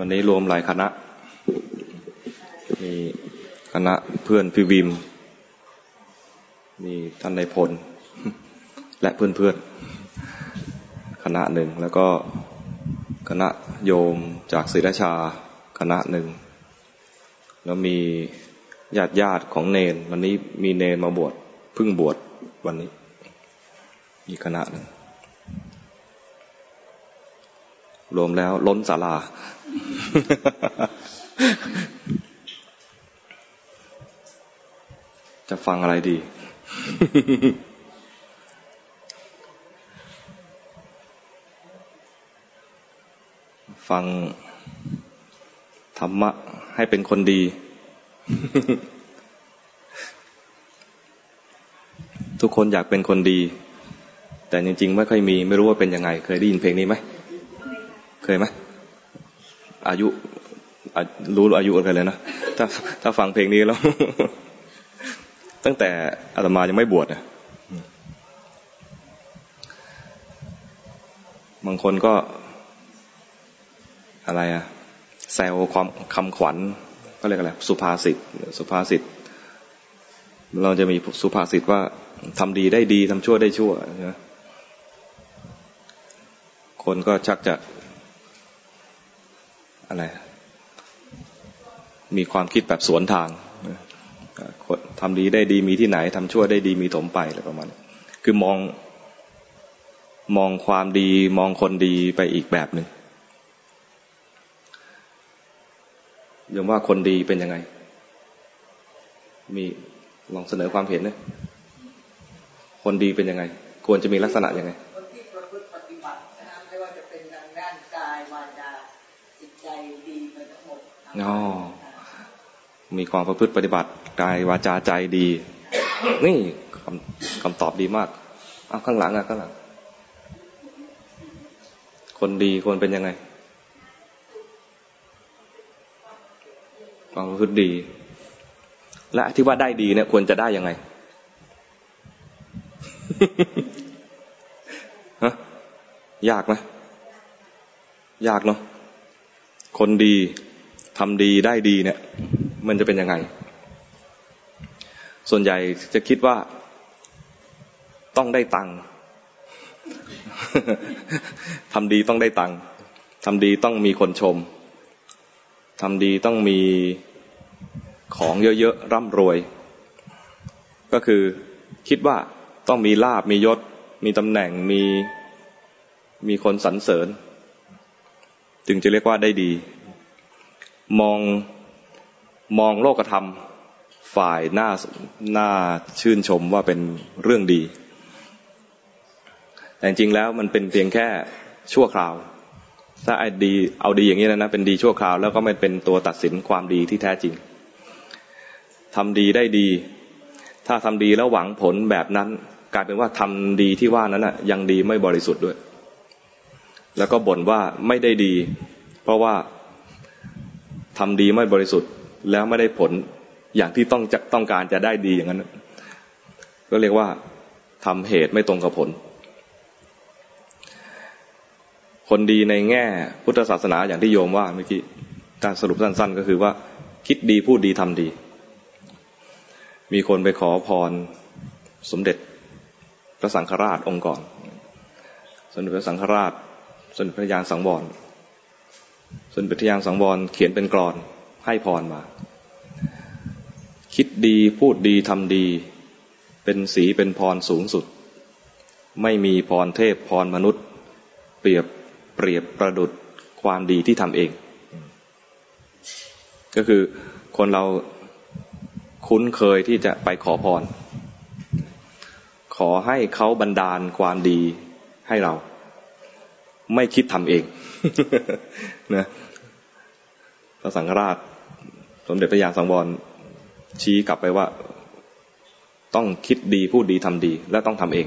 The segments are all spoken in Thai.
วันนี้รวมหลายคณะ มีคณะเพื่อนพี่วิม มีท่านนายพล และเพื่อนๆ คณะหนึ่ง แล้วก็คณะโยมจากศิรชาคณะหนึ่ง แล้วมีญาติญาติของเนน วันนี้มีเนนมาบวชเพิ่งบวชวันนี้ มีคณะหนึ่งรวมแล้วล้นศาลา จะฟังอะไรดี ฟังธรรมะให้เป็นคนดี ทุกคนอยากเป็นคนดี แต่จริงๆ ไม่ค่อยมี ไม่รู้ว่าเป็นยังไง เคยได้ยินเพลงนี้ไหม เคยไหม อายุรู้อายุกันเลยนะถ้าถ้าฟังเพลงนี้แล้ว ตั้งแต่อาตมายังไม่บวชนะบางคนก็ อะไรอะแซวความคำขวัญก็เรียกอะไรสุภาษิตสุภาษิตเราจะมีสุภาษิตว่าทำดีได้ดีทำชั่วได้ชั่วนะคนก็ชักจะ อะไร มีความคิดแบบสวนทางทำดีได้ดีมีที่ไหนทำชั่วได้ดีมีถมไปอะไรประมาณนี้คือมองมองความดีมองคนดีไปอีกแบบหนึ่งยมว่าคนดีเป็นยังไง มีลองเสนอความเห็นนะคนดีเป็นยังไง ควรจะมีลักษณะยังไงคนที่ประพฤติปฏิบัตินะไม่ว่าจะเป็นทางด้านกายวาจาจิตใจดีไปทั้งหมด อ๋อมีความประพฤติปฏิบัติกายวาจาใจดี นี่คำคำตอบดีมากเอาข้างหลังอะข้างหลัง คนดีควรเป็นยังไงความประพฤติดี และที่ว่าได้ดีเนี่ยควรจะได้ยังไงฮะยากไหมยากเนาะคนดี ทำดีได้ดีเนี่ย มันจะเป็นยังไง ส่วนใหญ่จะคิดว่าต้องได้ตังค์ทำดีต้องได้ตังค์ทำดีต้องมีคนชมทำดีต้องมีของเยอะๆร่ำรวย ก็คือคิดว่าต้องมีลาบมียศ มีตำแหน่งมีมีคนสรรเสริญ จึงจะเรียกว่าได้ดี มองมองโลกธรรมฝ่ายหน้าหน้าชื่นชมว่าเป็นเรื่องดี แต่จริงแล้วมันเป็นเพียงแค่ชั่วคราว ถ้าไอ้ดีเอาดีอย่างนี้นะนะเป็นดีชั่วคราว แล้วก็ไม่เป็นตัวตัดสินความดีที่แท้จริงทำดีได้ดี ถ้าทำดีแล้วหวังผลแบบนั้นกลายเป็นว่าทำดีที่ว่านั้นนะยังดีไม่บริสุทธิ์ด้วย แล้วก็บ่นว่าไม่ได้ดี เพราะว่า ทำดีไม่บริสุทธิ์แล้วไม่ได้ผลอย่างที่ต้องจะต้องการจะได้ดีอย่างนั้น ก็เรียกว่าทำเหตุไม่ตรงกับผล คนดีในแง่พุทธศาสนาอย่างที่โยมว่าเมื่อกี้การสรุปสั้น ๆ ก็คือว่า คิดดีพูดดีทำดี มีคนไปขอพรสมเด็จพระสังฆราชองค์ก่อน สมเด็จพระสังฆราช สมเด็จพระยานสังวร สมเด็จพระยานสังวรเขียนเป็นกรอนให้พรมา คิดดีพูดดีทำดี เป็นสีเป็นพรสูงสุด ไม่มีพรเทพพรมนุษย์ เปรียบเปรียบประดุดความดีที่ทำเอง ก็คือคนเราคุ้นเคยที่จะไปขอพร ขอให้เขาบันดาลความดีให้เรา ไม่คิดทำเอง นะพระสังฆราช สมเด็จพระยาสังวรชี้กลับไปว่าต้องคิดดีพูดดีทำดี และต้องทำเอง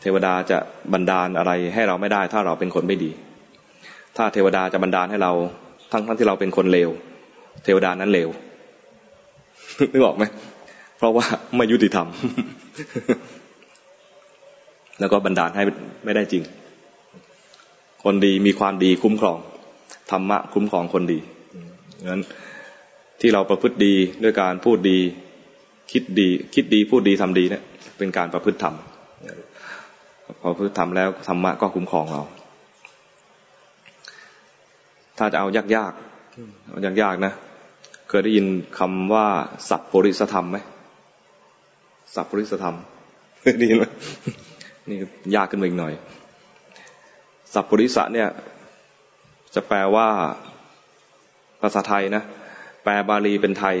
เทวดาจะบันดาลอะไรให้เราไม่ได้ ถ้าเราเป็นคนไม่ดี ถ้าเทวดาจะบันดาลให้เรา ทั้งทั้งที่เราเป็นคนเลว เทวดานั้นเลวนึกออกไหมเพราะว่าไม่ยุติธรรม แล้วก็บันดาลให้ไม่ได้จริง คนดีมีความดีคุ้มครองธรรมะคุ้มครองคนดีงั้นที่เราประพฤติดีด้วยการพูดดี คิดดี คิดดีพูดดีทำดีเนี่ยเป็นการประพฤติธรรมพอประพฤติธรรมแล้วธรรมะก็คุ้มครองเรา ถ้าจะเอายากๆเอายากๆนะเคยได้ยินคำว่าสัพปริสธรรมไหมสัพปริสธรรมได้ยินไหมนี่ยากขึ้นมาอีกหน่อย สัพปริสะเนี่ยจะแปลว่าภาษาไทยนะ แปลบาลีเป็นไทย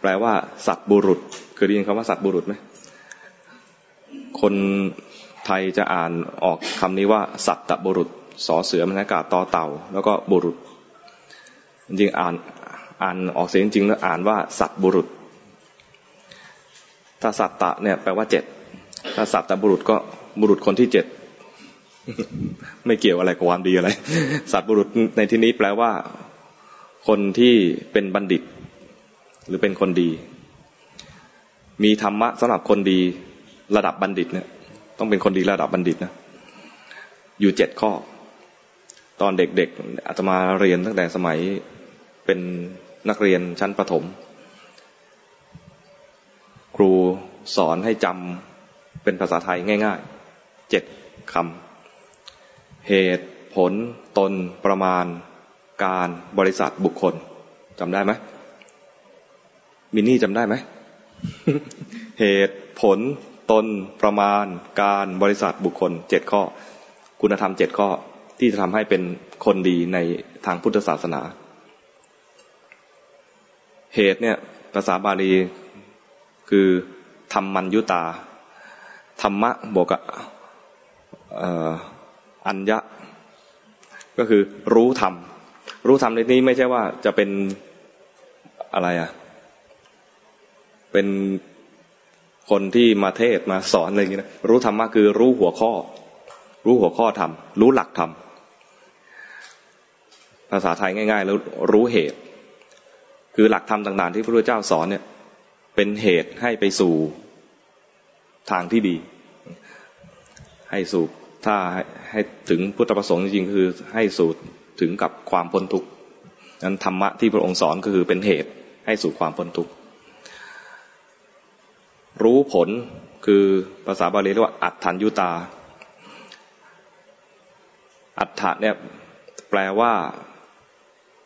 แปลว่า สัตบุรุษเคยได้ยินคำว่าสัตบุรุษไหมคนไทยจะอ่านออกคำนี้ว่า สัตตบุรุษสอเสือมันอากาศต่อเต่า แล้วก็บุรุษ จริงอ่านอ่านออกเสียงจริงแล้วอ่านว่าสัตบุรุษ ถ้าสัตตะเนี่ยแปลว่าเจ็ดถ้าสัตตบุรุษก็บุรุษคนที่เจ็ด ไม่เกี่ยวอะไรกับความดีอะไร สัตบุรุษในที่นี้แปลว่า คนที่เป็นบัณฑิต หรือเป็นคนดี มีธรรมะสำหรับคนดีระดับบัณฑิตเนี่ยต้องเป็นคนดีระดับบัณฑิตนะอยู่เจ็ดข้อ ตอนเด็กๆอาตมาเรียนตั้งแต่สมัยเป็นนักเรียนชั้นประถม ครูสอนให้จำเป็นภาษาไทยง่ายๆเจ็ดคำ เหตุ ผล ตน ประมาณ การบริษัทบุคคลจำได้ไหมมินี่จำได้ไหมเหตุผล ตน ประมาณ การบริษัทบุคคลเจ็ดข้อ คุณธรรมเจ็ดข้อที่จะทำให้เป็นคนดีในทางพุทธศาสนา เหตุเนี่ยภาษาบาลีคือธรรมัญยุตา ธรรมะบวกกับ อัญญะ ก็คือรู้ธรรม รู้ธรรมในนี้ไม่ใช่ว่าจะเป็นอะไรอะ เป็นคนที่มาเทศมาสอนอะไรอย่างนี้นะ รู้ธรรมะคือรู้หัวข้อ รู้หัวข้อธรรม รู้หลักธรรม ภาษาไทยง่าย ๆ แล้วรู้เหตุ คือหลักธรรมต่าง ๆ ที่พระพุทธเจ้าสอนเนี่ย เป็นเหตุให้ไปสู่ทางที่ดี ให้สู่ ถ้าให้ถึงพุทธประสงค์จริงๆคือให้สู่ถึงกับความพ้นทุกข์นั้นธรรมะที่พระองค์สอนก็คือเป็นเหตุให้สู่ความพ้นทุกข์รู้ผลคือภาษาบาลีเรียกว่าอัตถัญยุตา อัตถะเนี่ยแปลว่า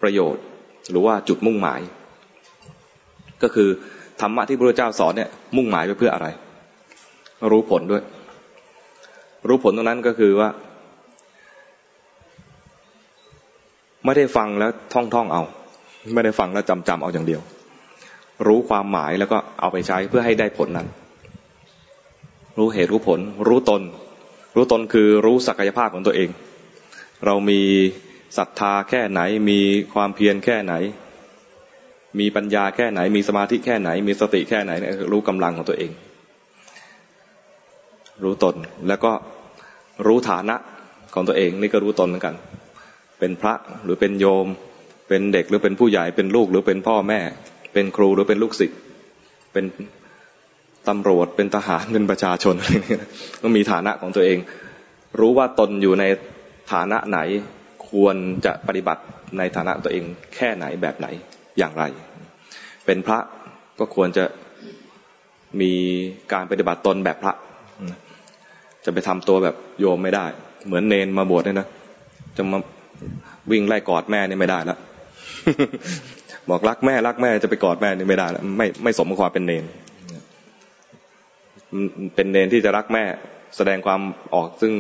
ประโยชน์ หรือว่าจุดมุ่งหมาย ก็คือธรรมะที่พระเจ้าสอนเนี่ยมุ่งหมายไปเพื่ออะไร รู้ผลด้วย รู้ผลตรงนั้นก็คือว่า ไม่ได้ฟังแล้วท่องท่องเอา ไม่ได้ฟังแล้วจำจำเอาอย่างเดียว รู้ความหมายแล้วก็เอาไปใช้เพื่อให้ได้ผลนั้น รู้เหตุรู้ผล รู้ตน รู้ตนคือรู้ศักยภาพของตัวเอง เรามีศรัทธาแค่ไหน มีความเพียรแค่ไหน มีปัญญาแค่ไหน มีสมาธิแค่ไหน มีสติแค่ไหนเนี่ยรู้กำลังของตัวเอง รู้ตน แล้วก็รู้ฐานะของตัวเองนี่ก็รู้ตนเหมือนกัน เป็นพระหรือเป็นโยม เป็นเด็กหรือเป็นผู้ใหญ่เป็นลูกหรือเป็นพ่อแม่ เป็นครูหรือเป็นลูกศิษย์เป็นตำรวจเป็นทหารเป็นประชาชนอะไรเงี้ยก็มีฐานะของตัวเอง รู้ว่าตนอยู่ในฐานะไหนควรจะปฏิบัติในฐานะตัวเองแค่ไหนแบบไหนอย่างไร เป็นพระก็ควรจะมีการปฏิบัติตนแบบพระ จะไปทำตัวแบบโยมไม่ได้ เหมือนเนนมาบวชเนี่ยนะจะมาวิ่งไล่กอดแม่นี่ไม่ได้แล้วบอกรักแม่รักแม่จะไปกอดแม่นี่ไม่ได้แล้วไม่ไม่สมกับความเป็นเนนเป็นเนนที่จะรักแม่ แสดงความออกซึ่ง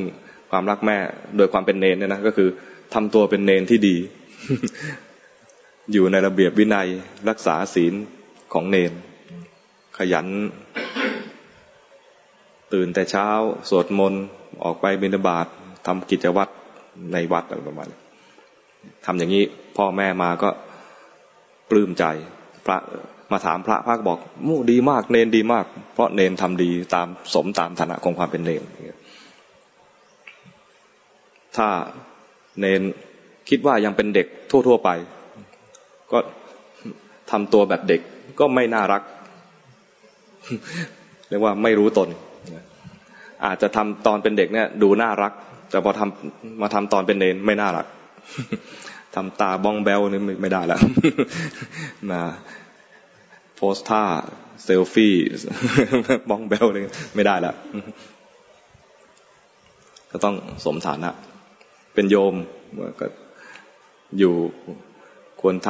ความรักแม่ โดยความเป็นเนนเนี่ยนะก็คือทำตัวเป็นเนนที่ดี อยู่ในระเบียบวินัยรักษาศีลของเนน ขยัน ตื่นแต่เช้า สวดมนต์ออกไปบิณฑบาตทำกิจวัตรในวัดอะไรประมาณทำอย่างนี้พ่อแม่มาก็ปลื้มใจพระมาถามพระพระบอกมู่ดีมากเนนดีมาก เพราะเนนทำดีตามสมตามฐานะของความเป็นเนนถ้าเนนคิดว่ายังเป็นเด็กทั่ว ๆไป ก็ทำตัวแบบเด็กก็ไม่น่ารักเรียกว่าไม่รู้ตน อาจจะทำตอนเป็นเด็กเนี่ย ดูน่ารัก แต่พอทำมาทำตอนเป็นเนนไม่น่ารักทำตาบ้องแบลนี่ไม่ได้แล้วมาโพสท่าเซลฟี่บ้องแบลเลยไม่ได้แล้วก็ต้องสมฐานะ เป็นโยมก็อยู่ควรท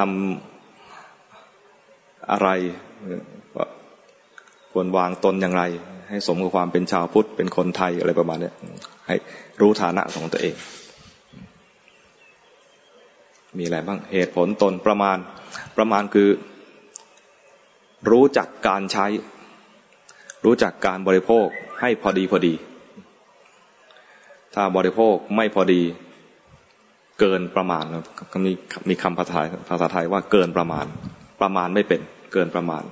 ำอะไร ควรวางตนอย่างไร ให้สมกับความเป็นชาวพุทธเป็นคนไทยอะไรประมาณนี้ให้รู้ฐานะของตัวเอง มีอะไรบ้างเหตุผลตนประมาณประมาณคือ รู้จักการใช้ รู้จักการบริโภคให้พอดีพอดี ถ้าบริโภคไม่พอดีเกินประมาณมีมีคำภาษาภาษาไทยว่าเกินประมาณ ประมาณไม่เป็นเกินประมาณ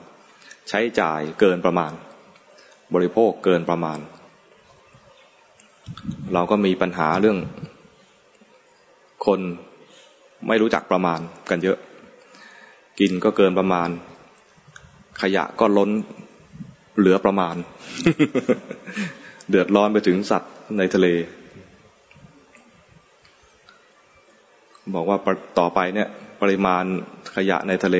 ใช้จ่ายเกินประมาณ บริโภคเกินประมาณ เราก็มีปัญหาเรื่อง คนไม่รู้จักประมาณกันเยอะ กินก็เกินประมาณ ขยะก็ล้นเหลือประมาณ เดือดร้อนไปถึงสัตว์ในทะเล บอกว่าต่อไปเนี่ย ปริมาณขยะในทะเล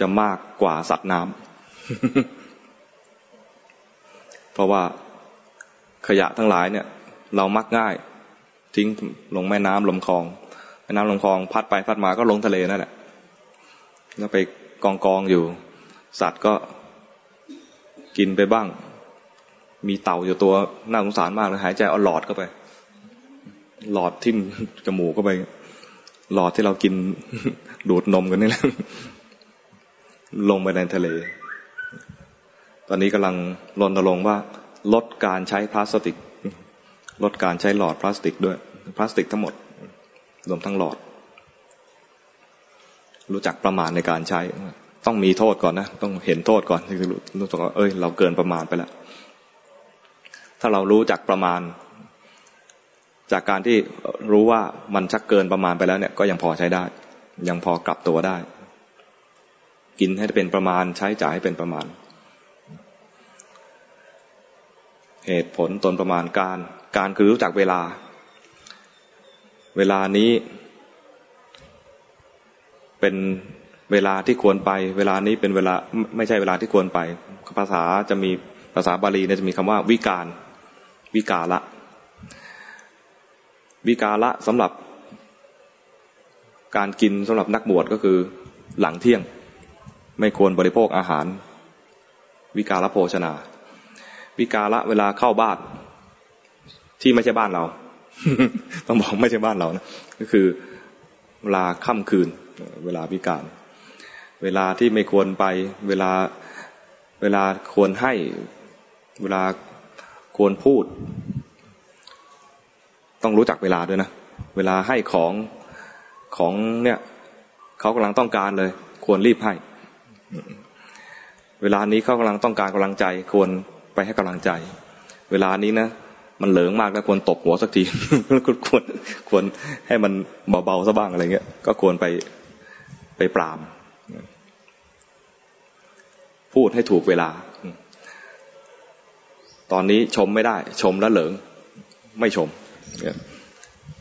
จะมากกว่าสัตว์น้ำเพราะว่าขยะทั้งหลายเนี่ย เรามักง่าย ทิ้งลงแม่น้ำลำคลองแม่น้ำลำคลองพัดไปพัดมาก็ลงทะเลนั่นแหละแล้วไปกองกองอยู่ สัตว์ก็กินไปบ้าง มีเต่าอยู่ตัวน่าสงสารมากเลยหายใจเอาหลอดเข้าไป หลอดทิ่มจมูกก็ไป หลอดที่เรากินดูดนมกันนี่แหละ ลงไปในทะเล ตอนนี้กำลังรณรงค์ว่า ลดการใช้พลาสติก ลดการใช้หลอดพลาสติกด้วย พลาสติกทั้งหมด รวมทั้งหลอด รู้จักประมาณในการใช้ ต้องมีโทษก่อนนะ ต้องเห็นโทษก่อนถึงจะรู้สึกว่าเอ้ย เราเกินประมาณไปแล้ว ถ้าเรารู้จักประมาณ จากการที่รู้ว่ามันชักเกินประมาณไปแล้วเนี่ย ก็ยังพอใช้ได้ ยังพอกลับตัวได้ กินให้เป็นประมาณ ใช้จ่ายให้เป็นประมาณ เหตุผลตนประมาณการ การคือรู้จักเวลา เวลานี้ เป็นเวลาที่ควรไป เวลานี้เป็นเวลาไม่ใช่เวลาที่ควรไป ภาษาจะมีภาษาบาลีเนี่ยจะมีคำว่าวิการ วิกาละ วิกาละสำหรับการกินสำหรับนักบวชก็คือหลังเที่ยง ไม่ควรบริโภคอาหาร วิกาลโภชนา วิกาละเวลาเข้าบ้าน ที่ไม่ใช่บ้านเรา ต้องบอกไม่ใช่บ้านเรานะก็คือเวลาค่ำคืน เวลาวิการ เวลาที่ไม่ควรไป เวลาเวลาควรให้ เวลาควรพูด ต้องรู้จักเวลาด้วยนะ เวลาให้ของของเนี่ยเขากำลังต้องการเลย ควรรีบให้ เวลานี้เขากำลังต้องการกำลังใจ ควรไปให้กำลังใจ เวลานี้นะมันเหลืองมากแล้วควรตบหัวสักทีแล้วควรควรให้มันเบาๆซะบ้างอะไรเงี้ย ก็ควรไปไปปราม พูดให้ถูกเวลา ตอนนี้ชมไม่ได้ ชมแล้วเหลืองไม่ชม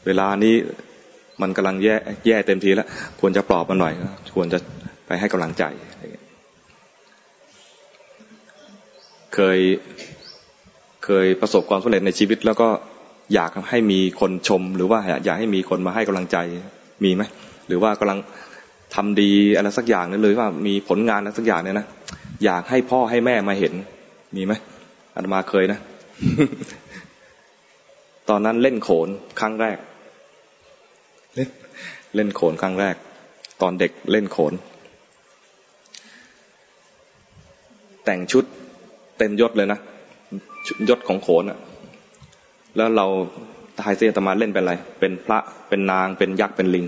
เวลานี้มันกำลังแย่แย่เต็มทีแล้ว ควรจะปลอบมันหน่อย ควรจะ ไปให้กำลังใจ เคยเคยประสบความสำเร็จในชีวิต แล้วก็อยากให้มีคนชม หรือว่าอยากให้มีคนมาให้กำลังใจมีไหมหรือว่ากำลังทำดีอะไรสักอย่างนั้นเลยว่ามีผลงานอะไรสักอย่างเนี่ยนะอยากให้พ่อให้แม่มาเห็นมีไหมอาตมาเคยนะ ตอนนั้นเล่นโขนครั้งแรก เล่นเล่นโขนครั้งแรก ตอนเด็กเล่นโขน แต่งชุดเต็มยศเลยนะยศของโขนอะแล้วเราตายเสียตมาเล่นเป็นอะไร เป็นพระเป็นนางเป็นยักษ์เป็นลิง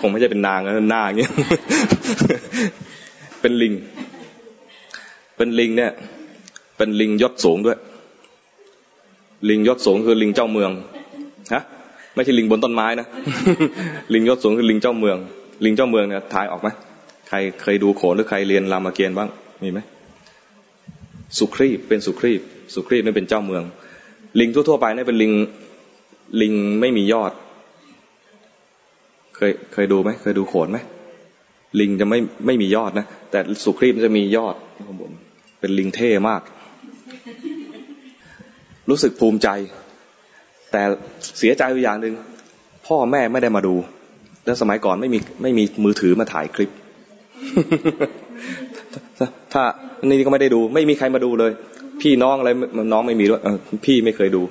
คงไม่ใช่เป็นนางนะหน้าอย่างเงี้ยเป็นลิง เป็นลิงเนี่ย เป็นลิงยศสูงด้วย ลิงยศสูงคือลิงเจ้าเมืองฮะไม่ใช่ลิงบนต้นไม้นะลิงยศสูงคือลิงเจ้าเมือง ลิงเจ้าเมืองเนี่ยทายออกไหม ใครเคยดูโขนหรือใครเรียนรามเกียรติบ้างมีไหมสุครีบเป็นสุครีบสุครีบนี่เป็นเจ้าเมือง ลิงทั่วๆไปนี่เป็นลิงลิงไม่มียอด เคยเคยดูไหมเคยดูโขนไหมลิงจะไม่ไม่มียอดนะแต่สุครีมจะมียอดเป็นลิงเท่มาก รู้สึกภูมิใจ แต่เสียใจอย่างหนึ่งพ่อแม่ไม่ได้มาดู แล้วสมัยก่อนไม่มีไม่มีมือถือมาถ่ายคลิป ถ้านี่ก็ไม่ได้ดู ไม่มีใครมาดูเลย พี่น้องอะไรน้องไม่มีด้วยพี่ไม่เคยดู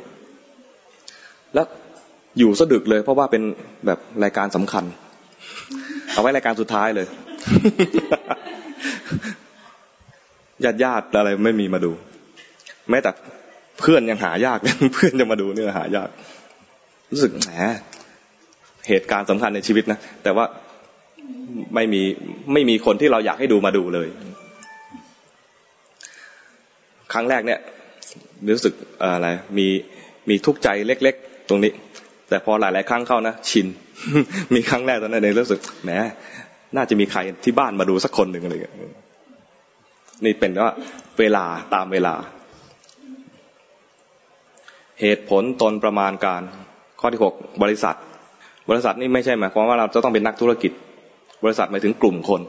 แล้วอยู่สะดึกเลย เพราะว่าเป็นแบบรายการสำคัญ เอาไว้รายการสุดท้ายเลยญาติญาติอะไรไม่มีมาดู แม้แต่เพื่อนยังหายากเพื่อนจะมาดูเนี่ยหายาก รู้สึกแหมเหตุการณ์สำคัญในชีวิตนะแต่ว่า ไม่มีไม่มีคนที่เราอยากให้ดูมาดูเลย ครั้งแรกเนี่ย รู้สึกอะไร มีมีทุกข์ใจเล็ก ๆ ตรงนี้ แต่พอหลาย ๆ ครั้งเข้านะชิน มีครั้งแรกตอนนั้นเองรู้สึกแหมน่าจะมีใครที่บ้านมาดูสักคนหนึ่งอะไรอย่างเงี้ยนี่เป็นว่าเวลาตามเวลา เหตุผลตนประมาณการ ข้อที่หกบริษัท บริษัทนี่ไม่ใช่หมายความว่าเราจะต้องเป็นนักธุรกิจ บริษัทหมายถึงกลุ่มคน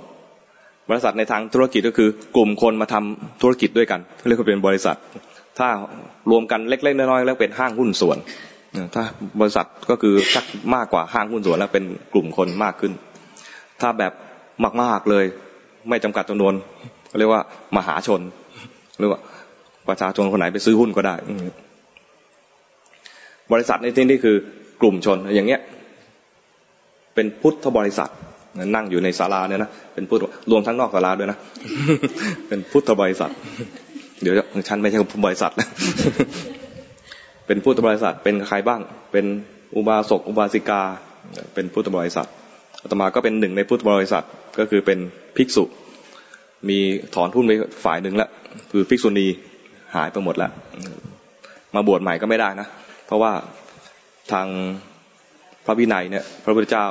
บริษัทในทางธุรกิจก็คือกลุ่มคนมาทำธุรกิจด้วยกันเรียกว่าเป็นบริษัท ถ้ารวมกันเล็กๆน้อยๆแล้วเป็นห้างหุ้นส่วน ถ้าบริษัทก็คือชักมากกว่าห้างหุ้นส่วนแล้วเป็นกลุ่มคนมากขึ้น ถ้าแบบมากๆเลยไม่จำกัดจำนวนเรียกว่ามหาชนหรือว่าประชาชนคนไหนไปซื้อหุ้นก็ได้ บริษัทในที่นี้คือกลุ่มชนอย่างเงี้ย เป็นพุทธบริษัท นั่งอยู่ในศาลาเนี่ยนะเป็นพุทธรวมทั้งนอกศาลาด้วยนะเป็นพุทธบริษัท เดี๋ยวฉันไม่ใช่บริษัทนะเป็นพุทธบริษัทเป็นใครบ้าง เป็นอุบาสกอุบาสิกา เป็นพุทธบริษัทอาตมาก็เป็นหนึ่งในพุทธบริษัทก็คือเป็นภิกษุ มีถอนทุนไปฝ่ายหนึ่งแล้วคือภิกษุณีหายไปหมดแล้วมาบวชใหม่ก็ไม่ได้นะ เพราะว่าทางพระวินัยเนี่ย พระพุทธเจ้า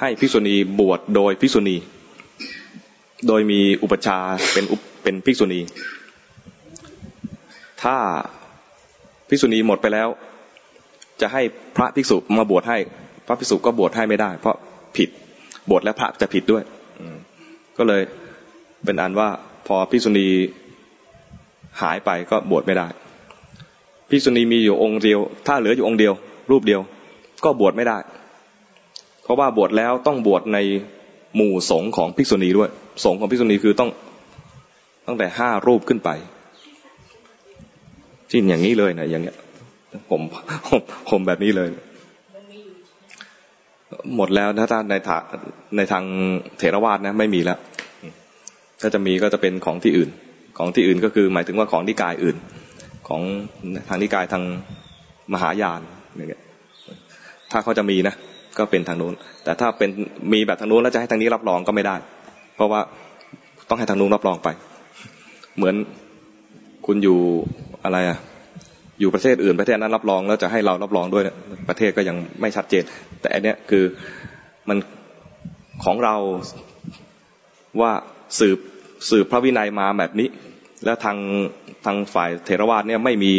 ให้ภิกษุณีบวชโดยภิกษุณี โดยมีอุปชาเป็นเป็นภิกษุณี ถ้าภิกษุณีหมดไปแล้ว จะให้พระภิกษุมาบวชให้ พระภิกษุก็บวชให้ไม่ได้ เพราะผิดบวชแล้วพระจะผิดด้วยก็เลยเป็นอันว่าพอภิกษุณีหายไปก็บวชไม่ได้ภิกษุณีมีอยู่องค์เดียว ถ้าเหลืออยู่องค์เดียว รูปเดียว ก็บวชไม่ได้ เพราะว่าบวชแล้วต้องบวชในหมู่สงฆ์ของภิกษุณีด้วย สงฆ์ของภิกษุณีคือต้องตั้งแต่ห้ารูปขึ้นไปที่อย่างนี้เลยนะอย่างเงี้ยผมผมผมแบบนี้เลย หมดแล้วถ้าในทางในทางเถรวาทนะ ไม่มีแล้ว ถ้าจะมีก็จะเป็นของที่อื่น ของที่อื่นก็คือ หมายถึงว่าของนิกายอื่น ของทางนิกายทางมหายานอย่างเงี้ยถ้าเขาจะมีนะ ก็เป็นทางนู้น แต่ถ้าเป็นมีแบบทางนู้นแล้วจะให้ทางนี้รับรองก็ไม่ได้ เพราะว่าต้องให้ทางนู้นรับรองไป เหมือนคุณอยู่อะไรอะอยู่ประเทศอื่นประเทศนั้นรับรองแล้วจะให้เรารับรองด้วยประเทศก็ยังไม่ชัดเจน แต่อันเนี้ยคือมันของเราว่าสืบสืบพระวินัยมาแบบนี้ แล้วทางทางฝ่ายเถรวาทเนี่ยไม่มี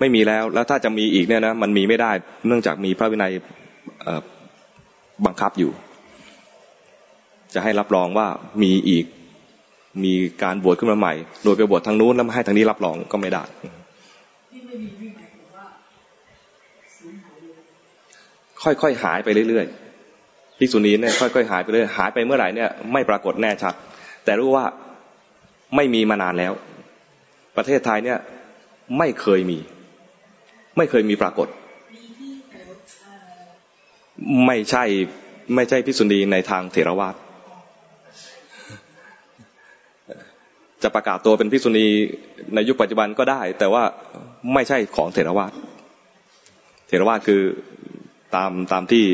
ไม่มีแล้ว แล้วถ้าจะมีอีกเนี่ยนะมันมีไม่ได้ เนื่องจากมีพระวินัย บังคับอยู่ จะให้รับรองว่ามีอีกมีการบวชขึ้นมาใหม่ โดยไปบวชทางนู้นแล้วมาให้ทางนี้รับรองก็ไม่ได้ค่อยๆหายไปเรื่อยๆพิกษุณีเนี่ยค่อยๆหายไปเรื่อยหายไปเมื่อไหร่เนี่ยไม่ปรากฏแน่ชัด แต่รู้ว่าไม่มีมานานแล้ว ประเทศไทยเนี่ยไม่เคยมี ไม่เคยมีปรากฏ ไม่ใช่ไม่ใช่พิสุณีในทางเถรวาทจะประกาศตัวเป็นพิสุณีในยุคปัจจุบันก็ได้ แต่ว่าไม่ใช่ของเถรวาทเถรวาทคือตามตามที่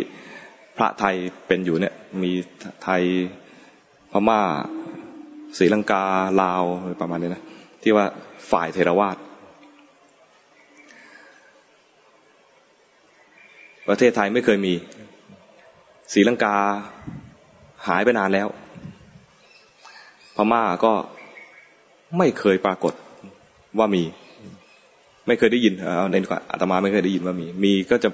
พระไทยเป็นอยู่เนี่ย มีไทยพม่าศรีลังกาลาวประมาณนี้นะที่ว่าฝ่ายเทรวาส ประเทศไทยไม่เคยมีศรีลังกาหายไปนานแล้ว พม่าก็ไม่เคยปรากฏว่ามี ไม่เคยได้ยินเอาในก่อนอาตมาไม่เคยได้ยินว่ามี มีก็จะ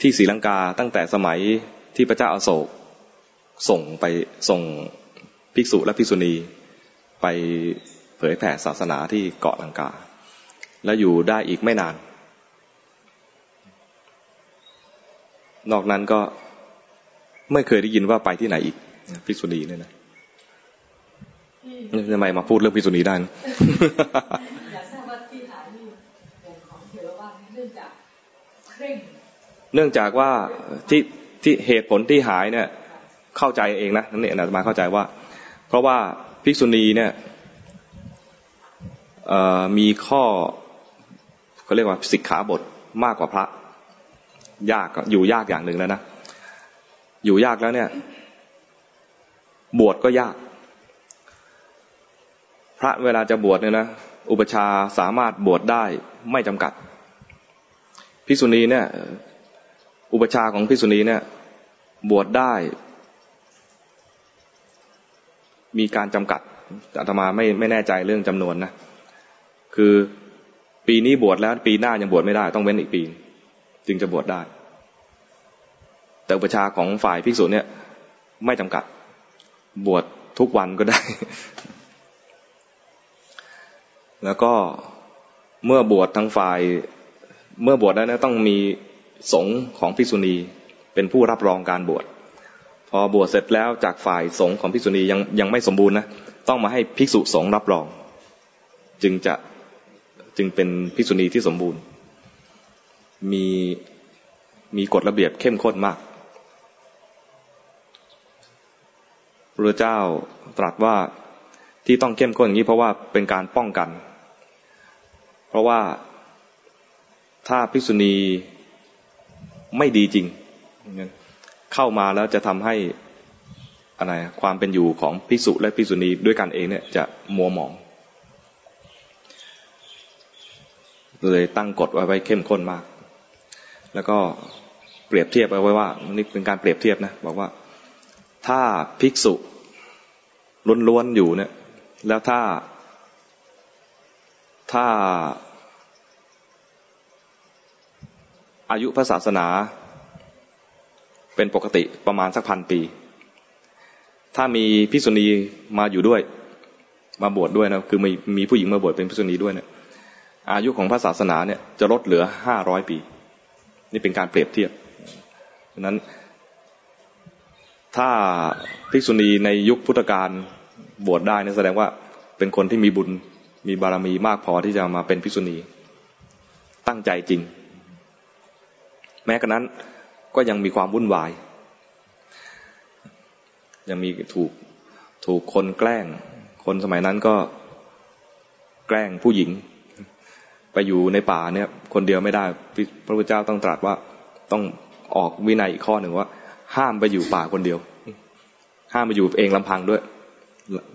ที่ศรีลังกาตั้งแต่สมัยที่พระเจ้าอาโศกส่งไปส่งภิกษุและภิกษุณีไปเผยแผ่ศาสนาที่เกาะลังกา แล้วอยู่ได้อีกไม่นาน นอกนั้นก็ไม่เคยได้ยินว่าไปที่ไหนอีกภิกษุณีเนี่ยนะทำไมมาพูดเรื่องภิกษุณีได้นะอยากทราบว่าที่หายนี่ของเทรวาสเนื่องจากเคร่งเนื่องจากว่าที่ที่เหตุผลที่หายเนี่ย เข้าใจเองนะนั่นเองนะมาเข้าใจว่า เพราะว่าภิกษุณีเนี่ยมีข้อเขาเรียกว่าสิกขาบทมากกว่าพระ ยากอยู่ยากอย่างหนึ่งแล้วนะอยู่ยากแล้วเนี่ย บวชก็ยาก พระเวลาจะบวชเนี่ยนะอุปชาสามารถบวชได้ไม่จำกัดภิกษุณีเนี่ย อุปชาของภิกษุณีเนี่ย บวชได้ มีการจำกัดอาตมาไม่ไม่แน่ใจเรื่องจำนวนนะคือปีนี้บวชแล้ว ปีหน้ายังบวชไม่ได้ ต้องเว้นอีกปี จึงจะบวชได้ แต่อุปชาของฝ่ายภิกษุเนี่ย ไม่จำกัด บวชทุกวันก็ได้ แล้วก็เมื่อบวชทั้งฝ่าย เมื่อบวชแล้วนะต้องมีสงฆ์ของภิกษุณีเป็นผู้รับรองการบวชพอบวชเสร็จแล้วจากฝ่ายสงฆ์ของภิกษุณียังยังไม่สมบูรณ์นะต้องมาให้ภิกษุสงฆ์รับรอง จึงจะจึงเป็นภิกษุณีที่สมบูรณ์ มีมีกฎระเบียบเข้มข้นมากพระเจ้าตรัสว่าที่ต้องเข้มข้นอย่างนี้เพราะว่าเป็นการป้องกัน เพราะว่าถ้าภิกษุณีไม่ดีจริง เข้ามาแล้วจะทำให้อะไรความเป็นอยู่ของภิกษุและภิกษุณีด้วยกันเองเนี่ยจะมัวหมองเลยตั้งกฎไว้ไว้เข้มข้นมาก แล้วก็เปรียบเทียบเอาไว้ว่านี่เป็นการเปรียบเทียบนะบอกว่าถ้าภิกษุล้วนๆอยู่เนี่ย แล้วถ้า ถ้า อายุพระศาสนา เป็นปกติประมาณสักพันปี ถ้ามีพิษุณีมาอยู่ด้วย มาบวชดด้วยนะคือมีมีผู้หญิงมาบวชเป็นพิษุณีด้วยเนี่ยอายุของพระศาสนาเนี่ยจะลดเหลือห้าร้อยปี นี่เป็นการเปรียบเทียบดังนั้น ถ้าภิกษุณีในยุคพุทธกาลบวชได้นี่แสดงว่าเป็นคนที่มีบุญมีบารมีมากพอที่จะมาเป็นภิกษุณี ตั้งใจจริง แม้กระนั้นก็ยังมีความวุ่นวาย ยังมีถูกถูกคนแกล้ง คนสมัยนั้นก็แกล้งผู้หญิง ไปอยู่ในป่าเนี่ย คนเดียวไม่ได้ พระพุทธเจ้าต้องตรัสว่าต้องออกวินัยอีกข้อหนึ่งว่า ห้ามไปอยู่ป่าคนเดียว ห้ามไปอยู่เองลำพังด้วย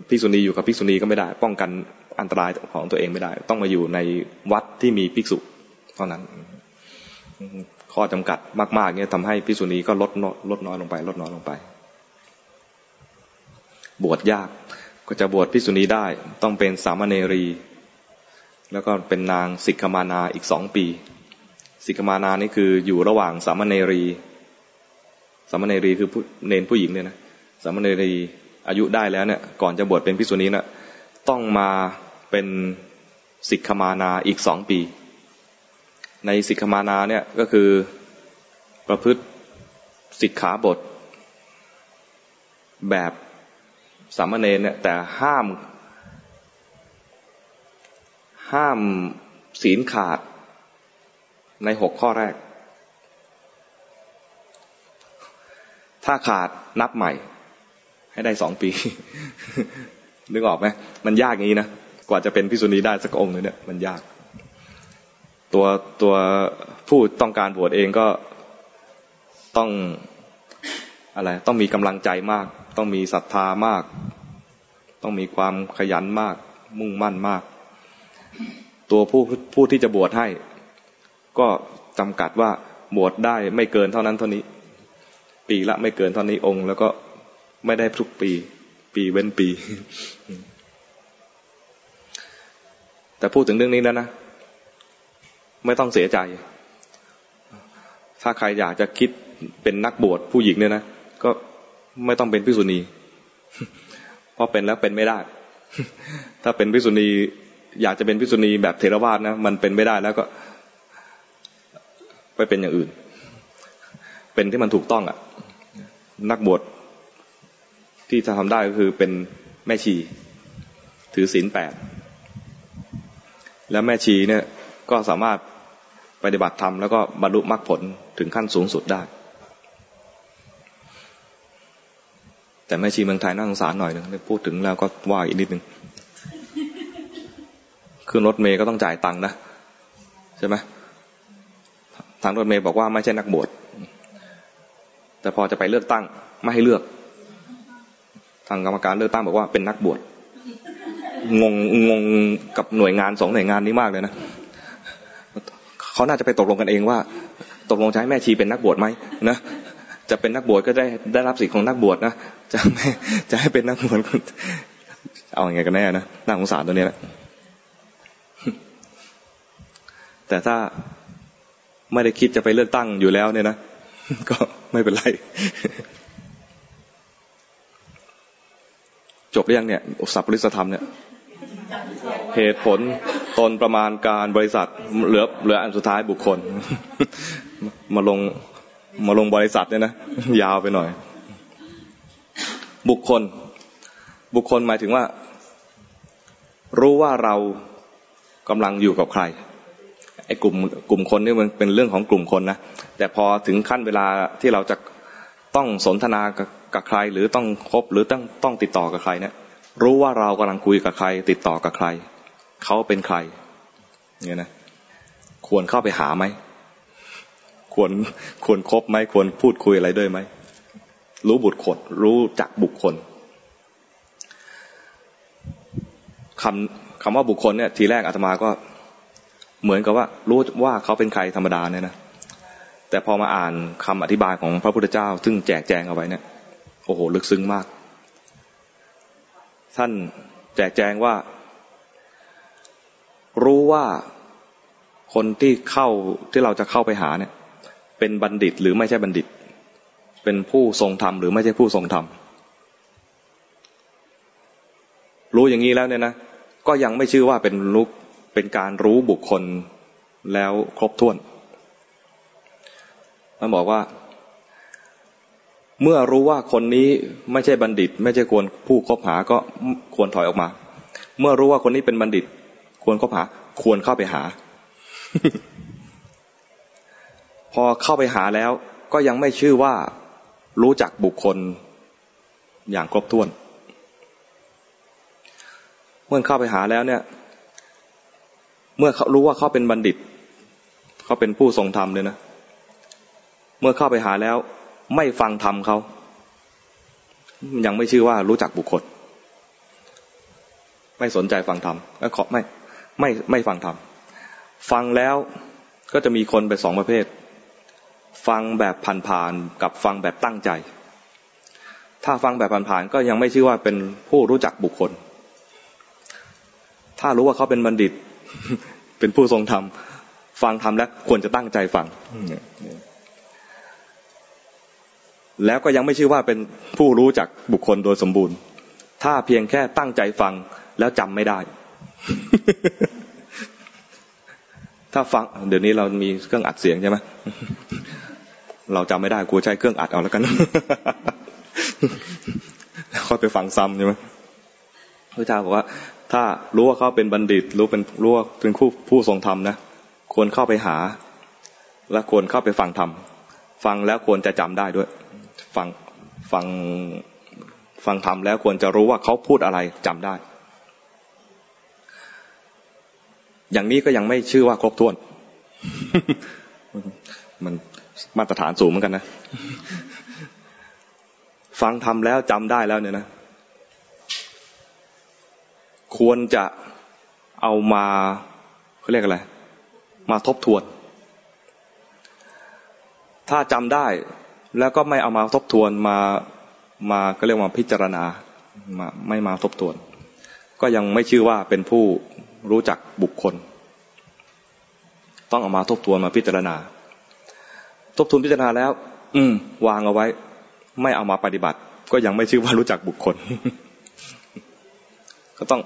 ภิกษุณีอยู่กับภิกษุณีก็ไม่ได้ ป้องกันอันตรายของตัวเองไม่ได้ ต้องมาอยู่ในวัดที่มีภิกษุเท่านั้น ข้อจำกัดมาก ๆเนี่ยทำให้พิสุณีก็ลดลดน้อยลงไป ลดน้อยลงไป บวชยากก็จะบวชพิสุณีได้ ต้องเป็นสามเณรี แล้วก็เป็นนางสิกขมานาอีกสองปี สิกขมานานี่คืออยู่ระหว่างสามเณรี สามเณรีคือเนนผู้หญิงเนี่ยนะสามเณรีอายุได้แล้วเนี่ยก่อนจะบวชเป็นพิสุณีนะ่ะต้องมาเป็นสิกขมานาอีกสองปี ในสิกขมานาเนี่ยก็คือประพฤติสิกขาบท แบบสามเณรเนี่ยแต่ห้าม ห้ามศีลขาดในหกข้อแรก ถ้าขาดนับใหม่ ให้ได้สองปี นึกออกไหมมันยากงี้นะ กว่าจะเป็นพิสุนีได้สักองค์นึงเนี่ยมันยาก ตัวตัวผู้ต้องการบวชเองก็ต้องอะไร ต้องมีกำลังใจมาก ต้องมีศรัทธามาก ต้องมีความขยันมาก มุ่งมั่นมาก ตัวผู้ผู้ที่จะบวชให้ ก็จำกัดว่าบวชได้ไม่เกินเท่านั้นเท่านี้ ปีละไม่เกินเท่านี้องค์ แล้วก็ไม่ได้ทุกปี ปีเว้นปี แต่พูดถึงเรื่องนี้แล้วนะ ไม่ต้องเสียใจ ถ้าใครอยากจะคิดเป็นนักบวชผู้หญิงเนี่ยนะ ก็ไม่ต้องเป็นพิสุณี เพราะเป็นแล้วเป็นไม่ได้ ถ้าเป็นพิสุณี อยากจะเป็นพิสุณีแบบเทรวาสนะ มันเป็นไม่ได้แล้วก็ ไปเป็นอย่างอื่น เป็นที่มันถูกต้องอะ่ะ นักบวชที่จะทำได้ก็คือเป็นแม่ชี ถือศีลแปดแล้วแม่ชีเนี่ยก็สามารถปฏิบัติธรรมแล้วก็บรรลุมรรคผลถึงขั้นสูงสุดได้ แต่แม่ชีเมืองไทยน่าสงสารหน่อยนึงพูดถึงแล้วก็ว่าอีกนิดนึง ขึ้นรถเมย์ก็ต้องจ่ายตังค์นะใช่ไหมทางรถเมย์บอกว่าไม่ใช่นักบวชแต่พอจะไปเลือกตั้งไม่ให้เลือก ทางกรรมการเลือกตั้งบอกว่าเป็นนักบวชงงงงกับหน่วยงานสองหน่วยงานนี้มากเลยนะเขาน่าจะไปตกลงกันเองว่า ตกลงจะให้แม่ชีเป็นนักบวชไหมนะจะเป็นนักบวชก็ได้ได้รับสิทธิ์ของนักบวชนะจะไม่จะให้เป็นนักบวชเอาอย่างไงกันแน่นะน่าสงสารตัวนี้แหละ แต่ถ้าไม่ได้คิดจะไปเลือกตั้งอยู่แล้วเนี่ยนะ ก็ไม่เป็นไร จบหรือยังเนี่ยสัพพริสธรรมเนี่ย เหตุผลตนประมาณการบริษัท เหลือเหลืออันสุดท้ายบุคคล มาลงมาลงบริษัทเนี่ยนะ ยาวไปหน่อย บุคคล บุคคลหมายถึงว่า รู้ว่าเรากำลังอยู่กับใคร ไอ้กลุ่มกลุ่มคนนี่มันเป็นเรื่องของกลุ่มคนนะแต่พอถึงขั้นเวลาที่เราจะต้องสนทนากับใครหรือต้องคบหรือต้องต้องติดต่อกับใครเนี่ยรู้ว่าเรากำลังคุยกับใคร ติดต่อกับใครเขาเป็นใครเนี่ยนะควรเข้าไปหาไหมควรควรครบไหมควรพูดคุยอะไรด้วยไหมรู้บุตรคดรู้จักบุคคลคำคำว่าบุคคลเนี่ยทีแรกอาตมาก็ เหมือนกับว่ารู้ว่าเขาเป็นใครธรรมดาเนี่ยนะแต่พอมาอ่านคำอธิบายของพระพุทธเจ้า ซึ่งแจกแจงเอาไว้เนี่ยโอ้โหลึกซึ้งมาก ท่านแจกแจงว่า รู้ว่าคนที่เข้าที่เราจะเข้าไปหาเนี่ย เป็นบัณฑิตหรือไม่ใช่บัณฑิต เป็นผู้ทรงธรรมหรือไม่ใช่ผู้ทรงธรรมรู้อย่างนี้แล้วเนี่ยนะก็ยังไม่ชื่อว่าเป็นลุก เป็นการรู้บุคคลแล้วครบถ้วนมันบอกว่า เมื่อรู้ว่าคนนี้ไม่ใช่บัณฑิต ไม่ใช่ควรผู้คบหาก็ควรถอยออกมา เมื่อรู้ว่าคนนี้เป็นบัณฑิต ควรคบหา ควรเข้าไปหา พอเข้าไปหาแล้ว ก็ยังไม่ชื่อว่ารู้จักบุคคลอย่างครบถ้วน เมื่อเข้าไปหาแล้วเนี่ย เมื่อเขารู้ว่าเขาเป็นบัณฑิต เขาเป็นผู้ทรงธรรมเลยนะ เมื่อเข้าไปหาแล้ว ไม่ฟังธรรมเขายังไม่ชื่อว่ารู้จักบุคคล ไม่สนใจฟังธรรมแล้วขอไม่ไม่ไม่ฟังธรรมฟังแล้วก็จะมีคนไปสองประเภท ฟังแบบผ่านๆกับฟังแบบตั้งใจ ถ้าฟังแบบผ่านๆก็ยังไม่ชื่อว่าเป็นผู้รู้จักบุคคล ถ้ารู้ว่าเขาเป็นบัณฑิต เป็นผู้ทรงธรรมฟังธรรมแล้วควรจะตั้งใจฟังแล้วก็ยังไม่ชื่อว่าเป็นผู้รู้จักบุคคลโดยสมบูรณ์ ถ้าเพียงแค่ตั้งใจฟังแล้วจำไม่ได้ ถ้าฟัง เดี๋ยวนี้เรามีเครื่องอัดเสียงใช่ไหมเราจำไม่ได้กูใช้เครื่องอัดเอาแล้วกันแล้วค่อยไปฟังซ้ำใช่ไหมพระเจ้าบอกว่า ถ้ารู้ว่าเขาเป็นบัณฑิต รู้เป็นรู้ว่าเป็นผู้ผู้ทรงธรรมนะควรเข้าไปหา และควรเข้าไปฟังธรรมฟังแล้วควรจะจำได้ด้วย ฟังฟังฟังธรรมแล้วควรจะรู้ว่าเขาพูดอะไรจำได้ อย่างนี้ก็ยังไม่ชื่อว่าครบถ้วน มันมาตรฐานสูงเหมือนกันนะ ฟังทำแล้วจำได้แล้วเนี่ยนะ ควรจะเอามาเขาเรียกอะไร มาทบทวน ถ้าจำได้แล้วก็ไม่เอามาทบทวนมามาก็เรียกว่าพิจารณามาไม่มาทบทวน ก็ยังไม่ชื่อว่าเป็นผู้รู้จักบุคคล ต้องเอามาทบทวนมาพิจารณา ทบทวนพิจารณาแล้ว อืม วางเอาไว้ ไม่เอามาปฏิบัติ ก็ยังไม่ชื่อว่ารู้จักบุคคล ก็ต้อง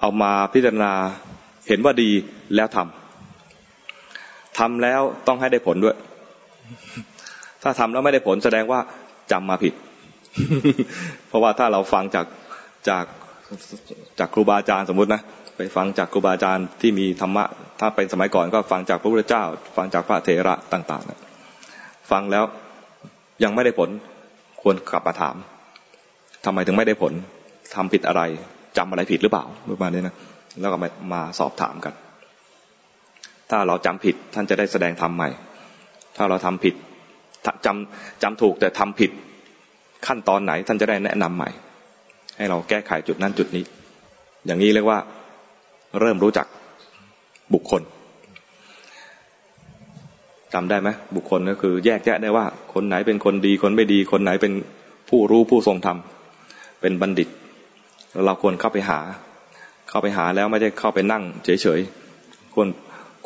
เอามาพิจารณาเห็นว่าดีแล้วทำทำแล้วต้องให้ได้ผลด้วย ถ้าทำแล้วไม่ได้ผลแสดงว่าจำมาผิด เพราะว่าถ้าเราฟังจากจากจากครูบาอาจารย์สมมตินะไปฟังจากครูบาอาจารย์ที่มีธรรมะ ถ้าเป็นสมัยก่อนก็ฟังจากพระพุทธเจ้า ฟังจากพระเถระต่าง ๆนะฟังแล้วยังไม่ได้ผลควรกลับมาถามทำไมถึงไม่ได้ผล ทำผิดอะไรจำอะไรผิดหรือเปล่าประมาณนี้นะแล้วก็มามาสอบถามกัน ถ้าเราจำผิดท่านจะได้แสดงธรรมใหม่ ถ้าเราทำผิดจำจำถูกแต่ทำผิดขั้นตอนไหน ท่านจะได้แนะนำใหม่ ให้เราแก้ไขจุดนั้นจุดนี้ อย่างนี้เรียกว่าเริ่มรู้จักบุคคลจำได้ไหมบุคคลก็คือ แยกแยะได้ว่า คนไหนเป็นคนดีคนไม่ดี คนไหนเป็นผู้รู้ผู้ทรงธรรมเป็นบัณฑิต เราควรเข้าไปหา เข้าไปหาแล้วไม่ได้เข้าไปนั่งเฉยๆ ควร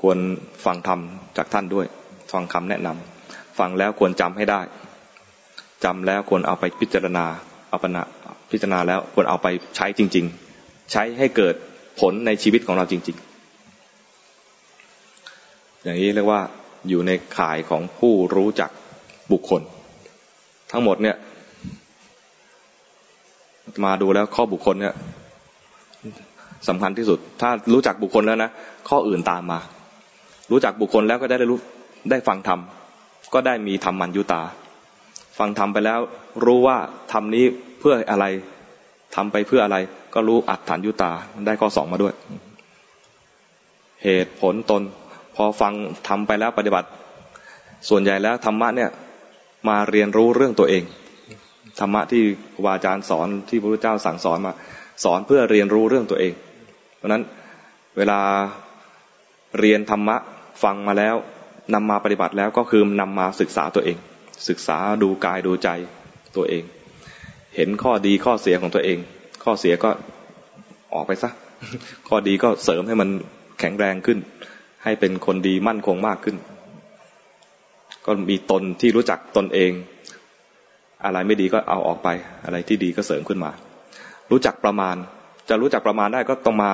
ควรฟังธรรมจากท่านด้วย ฟังคำแนะนำฟังแล้วควรจำให้ได้จำแล้วควรเอาไปพิจารณาเอาปนะพิจารณาแล้วควรเอาไปใช้จริง ๆ ใช้ให้เกิดผลในชีวิตของเราจริง ๆ อย่างนี้เรียกว่าอยู่ในข่ายของผู้รู้จักบุคคล ทั้งหมดเนี่ย มาดูแล้วข้อบุคคลเนี่ยสำคัญที่สุด ถ้ารู้จักบุคคลแล้วนะข้ออื่นตามมา รู้จักบุคคลแล้วก็ได้รู้ได้ฟังธรรมก็ได้มีธรรมัญยุตา ฟังธรรมไปแล้ว รู้ว่าธรรมนี้เพื่ออะไรทำไปเพื่ออะไร ก็รู้อัตฐานยุตาได้ข้อสองมาด้วย เหตุผลตน พอฟังทำไปแล้วปฏิบัติ ส่วนใหญ่แล้วธรรมะเนี่ยมาเรียนรู้เรื่องตัวเอง ธรรมะที่ครูบาอาจารย์สอนที่พระพุทธเจ้าสั่งสอนมา สอนเพื่อเรียนรู้เรื่องตัวเอง เพราะนั้นเวลาเรียนธรรมะฟังมาแล้วนำมาปฏิบัติแล้วก็คือนำมาศึกษาตัวเอง ศึกษาดูกายดูใจตัวเอง เห็นข้อดีข้อเสียของตัวเอง ข้อเสียก็ออกไปซะข้อดีก็เสริมให้มันแข็งแรงขึ้น ให้เป็นคนดีมั่นคงมากขึ้น ก็มีตนที่รู้จักตนเอง อะไรไม่ดีก็เอาออกไป อะไรที่ดีก็เสริมขึ้นมา รู้จักประมาณ จะรู้จักประมาณได้ก็ต้องมา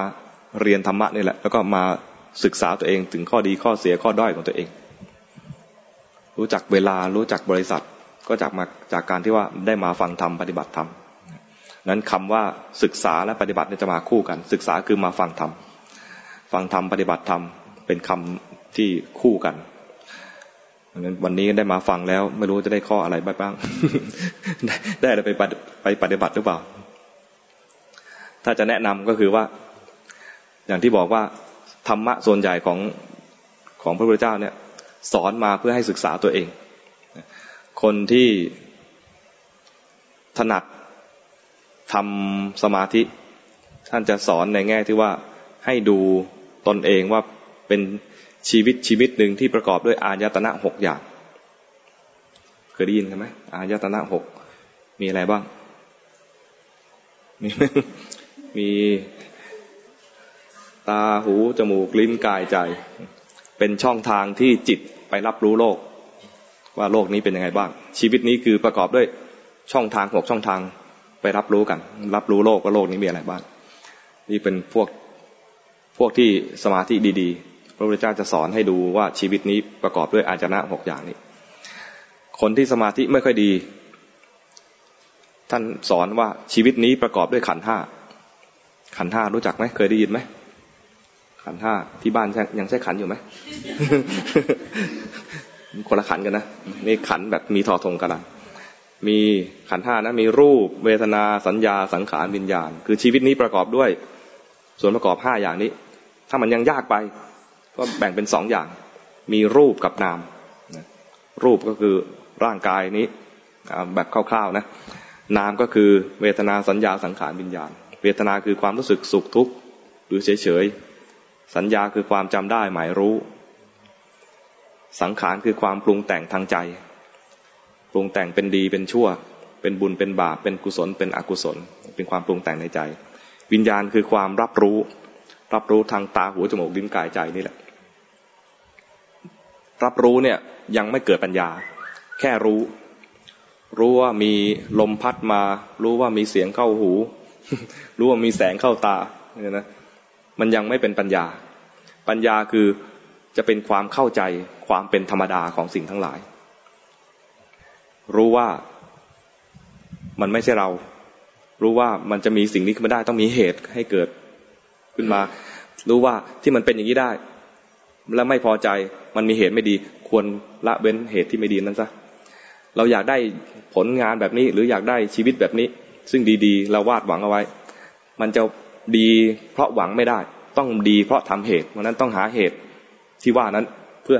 เรียนธรรมะนี่แหละ แล้วก็มาศึกษาตัวเองถึงข้อดีข้อเสียข้อด้อยของตัวเอง รู้จักเวลารู้จักบริษัท ก็จากมาจากการที่ว่าได้มาฟังธรรมปฏิบัติธรรมนั้นคำว่าศึกษาและปฏิบัติจะมาคู่กัน ศึกษาคือมาฟังธรรมฟังธรรมปฏิบัติธรรมเป็นคำที่คู่กัน งั้นวันนี้ได้มาฟังแล้ว ไม่รู้จะได้ข้ออะไรบ้าง ได้อะไรไปไปปฏิบัติหรือเปล่า ถ้าจะแนะนำก็คือว่า อย่างที่บอกว่าธรรมะส่วนใหญ่ของของพระพุทธเจ้าเนี่ย สอนมาเพื่อให้ศึกษาตัวเอง คนที่ถนัดทำสมาธิ ท่านจะสอนในแง่ที่ว่าให้ดูตนเองว่าเป็น ชีวิตชีวิตหนึ่งที่ประกอบด้วยอายตนะหกอย่าง เคยได้ยินไหมอายตนะหกมีอะไรบ้าง มีมีตาหู จมูก ลิ้นกายใจ เป็นช่องทางที่จิตไปรับรู้โลก ว่าโลกนี้เป็นยังไงบ้าง ชีวิตนี้คือประกอบด้วยช่องทางหกช่องทางไปรับรู้กัน รับรู้โลกว่าโลกนี้มีอะไรบ้าง นี่เป็นพวกพวกที่สมาธิดี พระพุทธเจ้าจะสอนให้ดูว่าชีวิตนี้ประกอบด้วยอาจนะหกอย่างนี้ คนที่สมาธิไม่ค่อยดี ท่านสอนว่าชีวิตนี้ประกอบด้วยขันห้าขันห้ารู้จักไหมเคยได้ยินไหมขันห้าที่บ้านยังใช้ขันอยู่ไหมคนละขันกันนะนี่ขันแบบมีทอทงกันนะมีขันห้านะมีรูป เวทนาสัญญาสังขารวิญญาณ คือชีวิตนี้ประกอบด้วย ส่วนประกอบห้าอย่างนี้ ถ้ามันยังยากไป ก็แบ่งเป็นสองอย่าง มีรูปกับนามรูปก็คือร่างกายนี้แบบคร่าวๆนะนามก็คือเวทนาสัญญาสังขารวิญญาณ เวทนาคือความรู้สึกสุขทุกข์หรือเฉยๆสัญญาคือความจำได้หมายรู้ สังขารคือความปรุงแต่งทางใจ ปรุงแต่งเป็นดีเป็นชั่ว เป็นบุญเป็นบาปเป็นกุศล เป็นอกุศล เป็นความปรุงแต่งในใจ วิญญาณคือความรับรู้ รับรู้ทางตาหูจมูกลิ้นกายใจนี่แหละ รับรู้เนี่ยยังไม่เกิดปัญญา แค่รู้ รู้ว่ามีลมพัดมา รู้ว่ามีเสียงเข้าหู รู้ว่ามีแสงเข้าตาเนี่ยนะมันยังไม่เป็นปัญญา ปัญญาคือจะเป็นความเข้าใจความเป็นธรรมดาของสิ่งทั้งหลาย รู้ว่ามันไม่ใช่เรา รู้ว่ามันจะมีสิ่งนี้ขึ้นมาได้ต้องมีเหตุให้เกิดขึ้นมา รู้ว่าที่มันเป็นอย่างนี้ได้ และไม่พอใจมันมีเหตุไม่ดี ควรละเว้นเหตุที่ไม่ดีนั้นซะเราอยากได้ผลงานแบบนี้หรืออยากได้ชีวิตแบบนี้ ซึ่งดีๆ เราวาดหวังเอาไว้ มันจะดีเพราะหวังไม่ได้ ต้องดีเพราะทำเหตุเพราะนั้นต้องหาเหตุที่ว่านั้นเพื่อ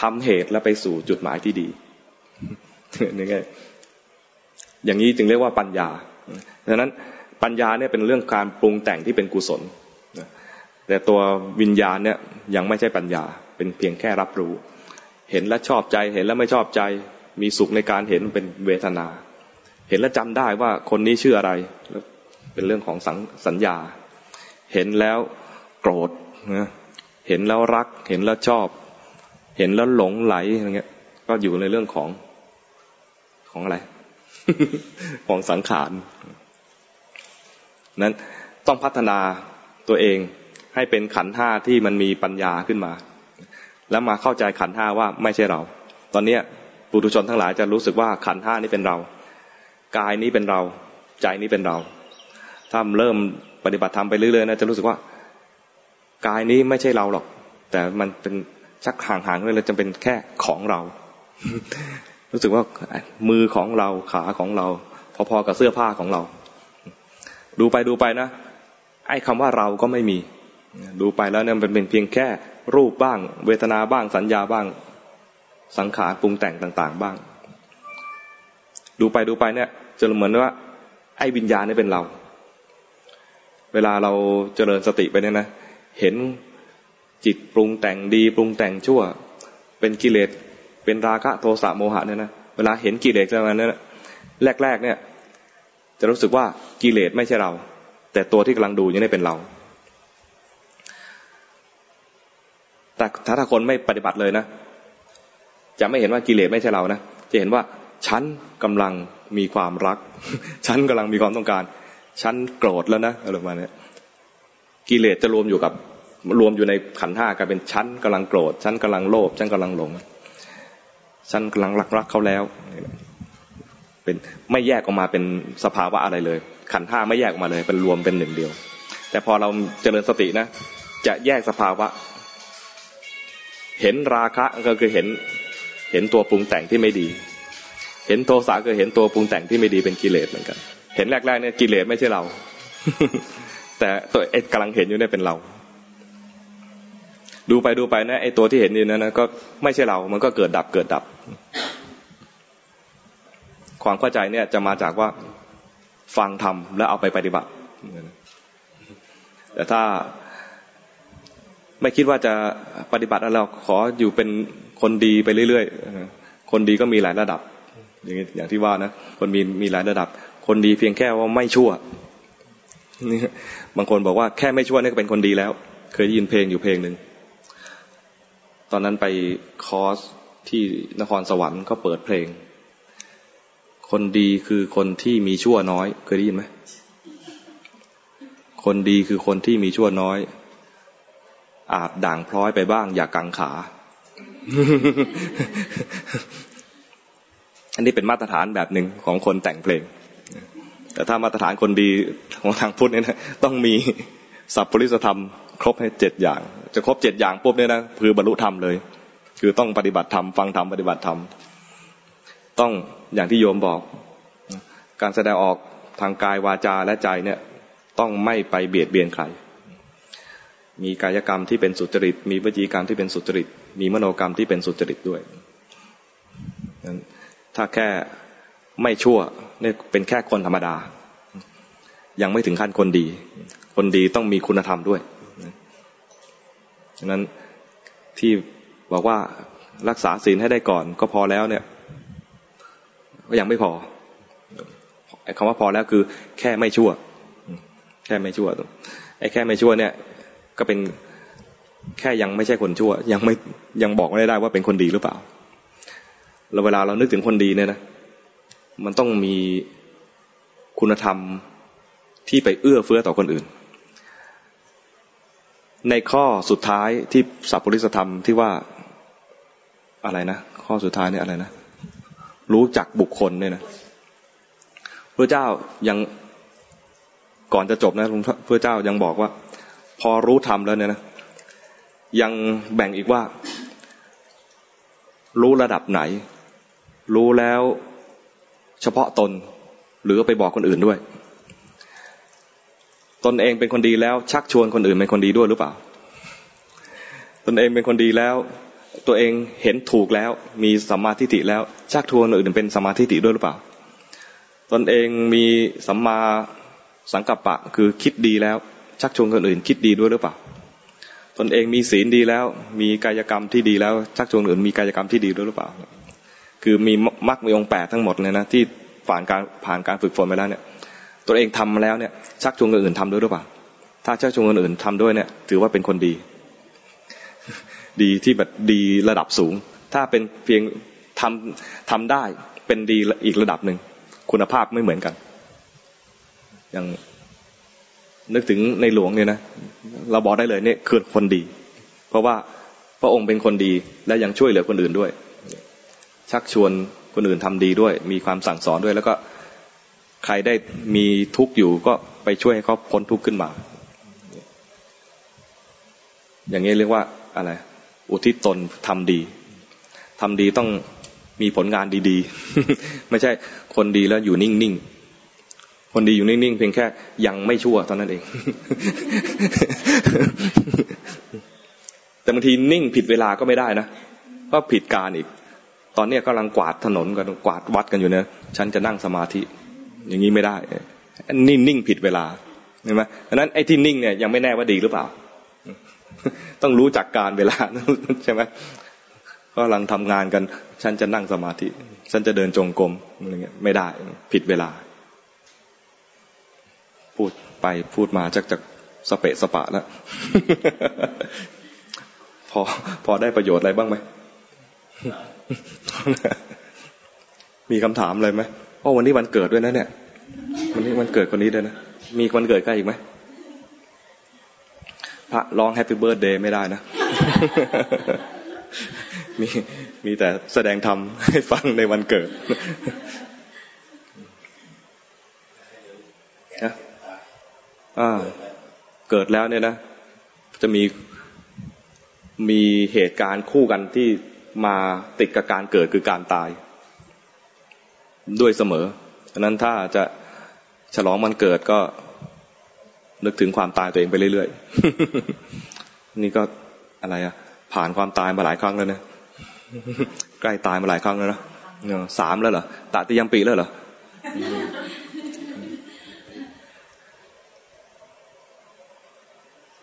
ทำเหตุแล้วไปสู่จุดหมายที่ดีนี่ไงอย่างนี้จึงเรียกว่าปัญญาดังนั้นปัญญาเนี่ยเป็นเรื่องการปรุงแต่งที่เป็นกุศล แต่ตัววิญญาณเนี่ยยังไม่ใช่ปัญญา เป็นเพียงแค่รับรู้ เห็นแล้วชอบใจเห็นแล้วไม่ชอบใจ มีสุขในการเห็นเป็นเวทนา เห็นแล้วจำได้ว่าคนนี้ชื่ออะไรเป็นเรื่องของสังสัญญา เห็นแล้วโกรธนะเห็นแล้วรัก เห็นแล้วชอบ เห็นแล้วหลงไหลอะไรเงี้ย ก็อยู่ในเรื่องของของอะไร ของสังขารนั้นต้องพัฒนาตัวเอง ให้เป็นขันห้าที่มันมีปัญญาขึ้นมา แล้วมาเข้าใจขันห้าว่าไม่ใช่เรา ตอนเนี้ยปุถุชนทั้งหลายจะรู้สึกว่าขันห้านี้เป็นเรา กายนี้เป็นเรา ใจนี้เป็นเราถ้าเริ่มปฏิบัติธรรมไปเรื่อยๆนะจะรู้สึกว่ากายนี้ไม่ใช่เราหรอก แต่มันเป็นชักห่างๆเลยจะเป็นแค่ของเรา รู้สึกว่ามือของเราขาของเรา พอๆกับเสื้อผ้าของเรา ดูไปดูไปนะไอ้คำว่าเราก็ไม่มี ดูไปแล้วเนี่ยมันเป็นเพียงแค่รูปบ้าง เวทนาบ้างสัญญาบ้าง สังขารปรุงแต่งต่าง ๆ บ้าง ดูไปดูไปเนี่ยจะเหมือนว่า ไอ้วิญญาณนี่เป็นเรา เวลาเราเจริญสติไปเนี่ยนะเห็นจิตปรุงแต่งดีปรุงแต่งชั่ว เป็นกิเลสเป็นราคะโทสะโมหะเนี่ยนะเวลาเห็นกิเลสอะไรนั้นแรกๆเนี่ย จะรู้สึกว่ากิเลสไม่ใช่เรา แต่ตัวที่กำลังดูยังได้เป็นเรา แต่ถ้าถ้าคนไม่ปฏิบัติเลยนะ จะไม่เห็นว่ากิเลสไม่ใช่เรานะ จะเห็นว่าฉันกำลังมีความรัก ฉันกำลังมีความต้องการ ฉันโกรธแล้วนะอะไรประมาณนี้กิเลสจะรวมอยู่กับรวมอยู่ในขันห้ากลายเป็นชั้นกำลังโกรธชั้นกำลังโลภชั้นกำลังหลงชั้นกำลังรักรักเขาแล้ว เป็นไม่แยกออกมาเป็นสภาวะอะไรเลย ขันห้าไม่แยกออกมาเลย เป็นรวมเป็นหนึ่งเดียว แต่พอเราเจริญสตินะ จะแยกสภาวะ เห็นราคะก็คือเห็นเห็นตัวปรุงแต่งที่ไม่ดี เห็นโทสะก็เห็นตัวปรุงแต่งที่ไม่ดีเป็นกิเลสเหมือนกัน เห็นแรกๆเนี่ยกิเลสไม่ใช่เรา แต่ตัวไอ้กำลังเห็นอยู่เนี่ยเป็นเรา ดูไปดูไปนะไอ้ตัวที่เห็นอยู่นั้นนะก็ไม่ใช่เรา มันก็เกิดดับเกิดดับ ความเข้าใจเนี่ยจะมาจากว่าฟังทำแล้วเอาไปปฏิบัติ แต่ถ้า ไม่คิดว่าจะปฏิบัติแล้วเรขออยู่เป็นคนดีไปเรื่อยๆ คนดีก็มีหลายระดับ อย่างอย่างที่ว่านะ คนมีมีหลายระดับ คนดีเพียงแค่ว่าไม่ชั่วนี่บางคนบอกว่าแค่ไม่ชั่วนี่ก็เป็นคนดีแล้ว เคยได้ยินเพลงอยู่เพลงหนึ่ง ตอนนั้นไปคอร์สที่นครสวรรค์ก็เปิดเพลง คนดีคือคนที่มีชั่วน้อย เคยได้ยินไหม คนดีคือคนที่มีชั่วน้อย อาจด่างพร้อยไปบ้าง อย่ากังขา อันนี้เป็นมาตรฐานแบบหนึ่งของคนแต่งเพลง แต่ถ้ามาตรฐานคนดีของทางพุทธเนี่ยนะต้องมีสัพพุริสธรรม ครบให้เจ็ดอย่าง จะครบเจ็ดอย่างปุ๊บเนี่ยนะคือบรรลุธรรมเลย คือต้องปฏิบัติธรรมฟังธรรมปฏิบัติธรรมต้องอย่างที่โยมบอก การแสดงออกทางกายวาจาและใจเนี่ย ต้องไม่ไปเบียดเบียนใคร มีกายกรรมที่เป็นสุจริต มีวิจีกรรมที่เป็นสุจริต มีมโนกรรมที่เป็นสุจริตด้วยนั้นถ้าแค่ไม่ชั่วเนี่ยเป็นแค่คนธรรมดา ยังไม่ถึงขั้นคนดี คนดีต้องมีคุณธรรมด้วยฉะนั้นที่บอกว่ารักษาศีลให้ได้ก่อน ก็พอแล้วเนี่ย ก็ยังไม่พอไอ้คำว่าพอแล้วคือ แค่ไม่ชั่ว แค่ไม่ชั่วไอ้แค่ไม่ชั่วเนี่ย ก็เป็นแค่ยังไม่ใช่คนชั่ว ยังไม่ยังบอกไม่ได้ว่าเป็นคนดีหรือเปล่าแล้วเวลาเรานึกถึงคนดีเนี่ยนะ มันต้องมีคุณธรรมที่ไปเอื้อเฟื้อต่อคนอื่น ในข้อสุดท้ายที่สัพปริสธรรมที่ว่าอะไรนะข้อสุดท้ายเนี่ยอะไรนะ รู้จักบุคคลเนี่ยนะพระเจ้ายังก่อนจะจบนะพระเจ้ายังบอกว่า พอรู้ธรรมแล้วเนี่ยนะยังแบ่งอีกว่า รู้ระดับไหน รู้แล้วเฉพาะตน หรือไปบอกคนอื่นด้วย ตนเองเป็นคนดีแล้ว ชักชวนคนอื่นเป็นคนดีด้วยหรือเปล่า ตนเองเป็นคนดีแล้ว ตัวเองเห็นถูกแล้ว มีสัมมาทิฏฐิแล้ว ชักชวนคนอื่นเป็นสัมมาทิฏฐิด้วยหรือเปล่า ตนเองมีสัมมาสังกัปปะคือคิดดีแล้ว ชักชวนคนอื่นคิดดีด้วยหรือเปล่า ตนเองมีศีลดีแล้ว มีกายกรรมที่ดีแล้ว ชักชวนอื่นมีกายกรรมที่ดีด้วยหรือเปล่า คือมีมรรคมีองค์แปดทั้งหมดเลยนะที่ผ่านการผ่านการฝึกฝนไปแล้วเนี่ยตัวเองทำมาแล้วเนี่ย ชักชวนคนอื่นทำด้วยหรือเปล่า ถ้าชักชวนคนอื่นทำด้วยเนี่ย ถือว่าเป็นคนดี ดีที่แบบดีระดับสูง ถ้าเป็นเพียงทำทำได้เป็นดีอีกระดับหนึ่งคุณภาพไม่เหมือนกัน อย่าง นึกถึงในหลวงเนี่ยนะเราบอกได้เลยเนี่ยคือคนดี เพราะว่าพระองค์เป็นคนดีและยังช่วยเหลือคนอื่นด้วย ชักชวนคนอื่นทำดีด้วย มีความสั่งสอนด้วย แล้วก็ใครได้มีทุกข์อยู่ก็ไปช่วยให้เขาพ้นทุกข์ขึ้นมา อย่างนี้เรียกว่าอะไร อุทิศตนทำดีทำดีต้องมีผลงานดีๆ ไม่ใช่คนดีแล้วอยู่นิ่งๆ คนดีอยู่นิ่งๆเพียงแค่ยังไม่ชั่วเท่านั้นเอง แต่บางทีนิ่งผิดเวลาก็ไม่ได้นะก็ผิดการอีก ตอนนี้กำลังกวาดถนนกันกวาดวัดกันอยู่เนี่ยฉันจะนั่งสมาธิ อย่างนี้ไม่ได้นิ่งนิ่งผิดเวลาเห็นไหมดังนั้นไอ้ที่นิ่งเนี่ยยังไม่แน่ว่าดีหรือเปล่า ต้องรู้จักการเวลาใช่ไหมก็กำลังทำงานกัน ฉันจะนั่งสมาธิ ฉันจะเดินจงกรมอะไรเงี้ยไม่ได้ผิดเวลา พูดไปพูดมาจากจากสเปะสปะแล้วพอพอได้ประโยชน์อะไรบ้างไหม มีคำถามอะไรไหมเพราะวันนี้วันเกิดด้วยนะ เนี่ย วันนี้วันเกิดคนนี้ด้วยนะ มีวันเกิดใกล้อีกไหมพระร้องแฮปปี้เบิร์ดเดย์ไม่ได้นะ มีมีแต่แสดงธรรมให้ฟังในวันเกิดนะ อ่า เกิดแล้วเนี่ยนะ จะมีมีเหตุการณ์คู่กันที่มาติดกับการเกิดคือการตาย ด้วยเสมอดังนั้นถ้าจะฉลองมันเกิดก็นึกถึงความตายตัวเองไปเรื่อยๆ นี่ก็อะไรอะผ่านความตายมาหลายครั้งแล้วเนี่ยใกล้ตายมาหลายครั้งแล้วนะสามแล้วเหรอตาติยมปีแล้วเหรอ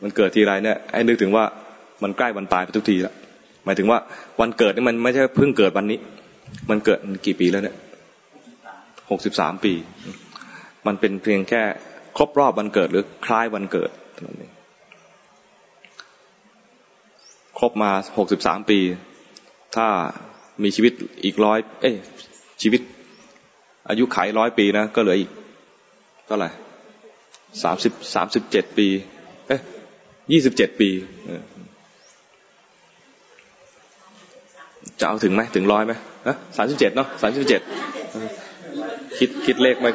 มันเกิดทีไรเนี่ยให้นึกถึงว่ามันใกล้วันตายไปทุกทีแล้วหมายถึงว่าวันเกิดนี่มันไม่ใช่เพิ่งเกิดวันนี้ มันเกิดกี่ปีแล้วเนี่ยหกสิบสามปี มันเป็นเพียงแค่ครบรอบวันเกิดหรือคล้ายวันเกิดเท่านั้นเองครบมาหกสิบสามปี ถ้ามีชีวิตอีกร้อยเอ้ชีวิต อายุขัยร้อยปีนะ ก็เหลืออีกเท่าไหร่สามสิบสามสิบเจ็ดปี เอ้ ยี่สิบเจ็ดปีจะเอาถึงไหมถึงร้อยไหมฮะสามสิบเจ็ดเนาะสามสิบเจ็ดคิดคิดเลขไหม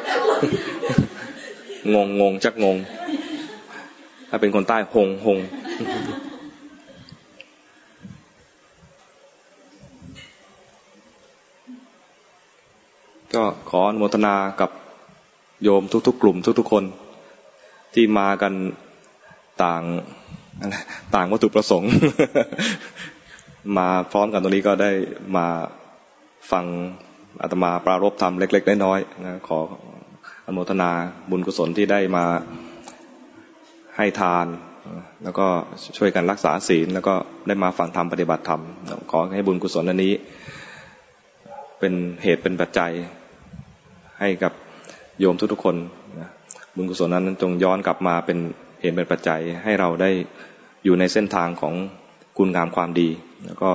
งงงงจักงง ถ้าเป็นคนใต้หงหงก็ขออนุโมทนากับโยมทุกๆกลุ่มทุกๆคนที่มากัน ต่างต่างวัตถุประสงค์ มาพร้อมกันตรงนี้ก็ได้มาฟังอาตมาปรารบธรรมเล็ก ๆ น้อยๆนะขออนุโมทนาบุญกุศลที่ได้มาให้ทาน แล้วก็ช่วยกันรักษาศีล แล้วก็ได้มาฟังธรรมปฏิบัติธรรม ขอให้บุญกุศลอันนี้ เป็นเหตุเป็นปัจจัยให้กับโยมทุกๆคนบุญกุศลนั้นจงย้อนกลับมาเป็น เหตุเป็นปัจจัยให้เราได้อยู่ในเส้นทางของคุณงามความดี แล้วก็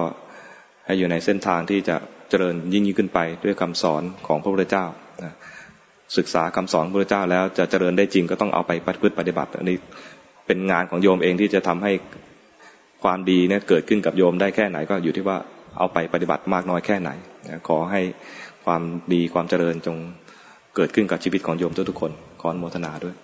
ให้อยู่ในเส้นทางที่จะเจริญยิ่งยิ่งขึ้นไปด้วยคำสอนของพระพุทธเจ้าศึกษาคำสอนพระพุทธเจ้าแล้วจะเจริญได้จริงก็ต้องเอาไปปฏิพฤติปฏิบัติอันนี้เป็นงานของโยมเองที่จะทำให้ความดีเนี่ยเกิดขึ้นกับโยมได้แค่ไหนก็อยู่ที่ว่าเอาไปปฏิบัติมากน้อยแค่ไหนขอให้ความดีความเจริญจงเกิดขึ้นกับชีวิตของโยมทุกๆคน ขออนุโมทนาด้วย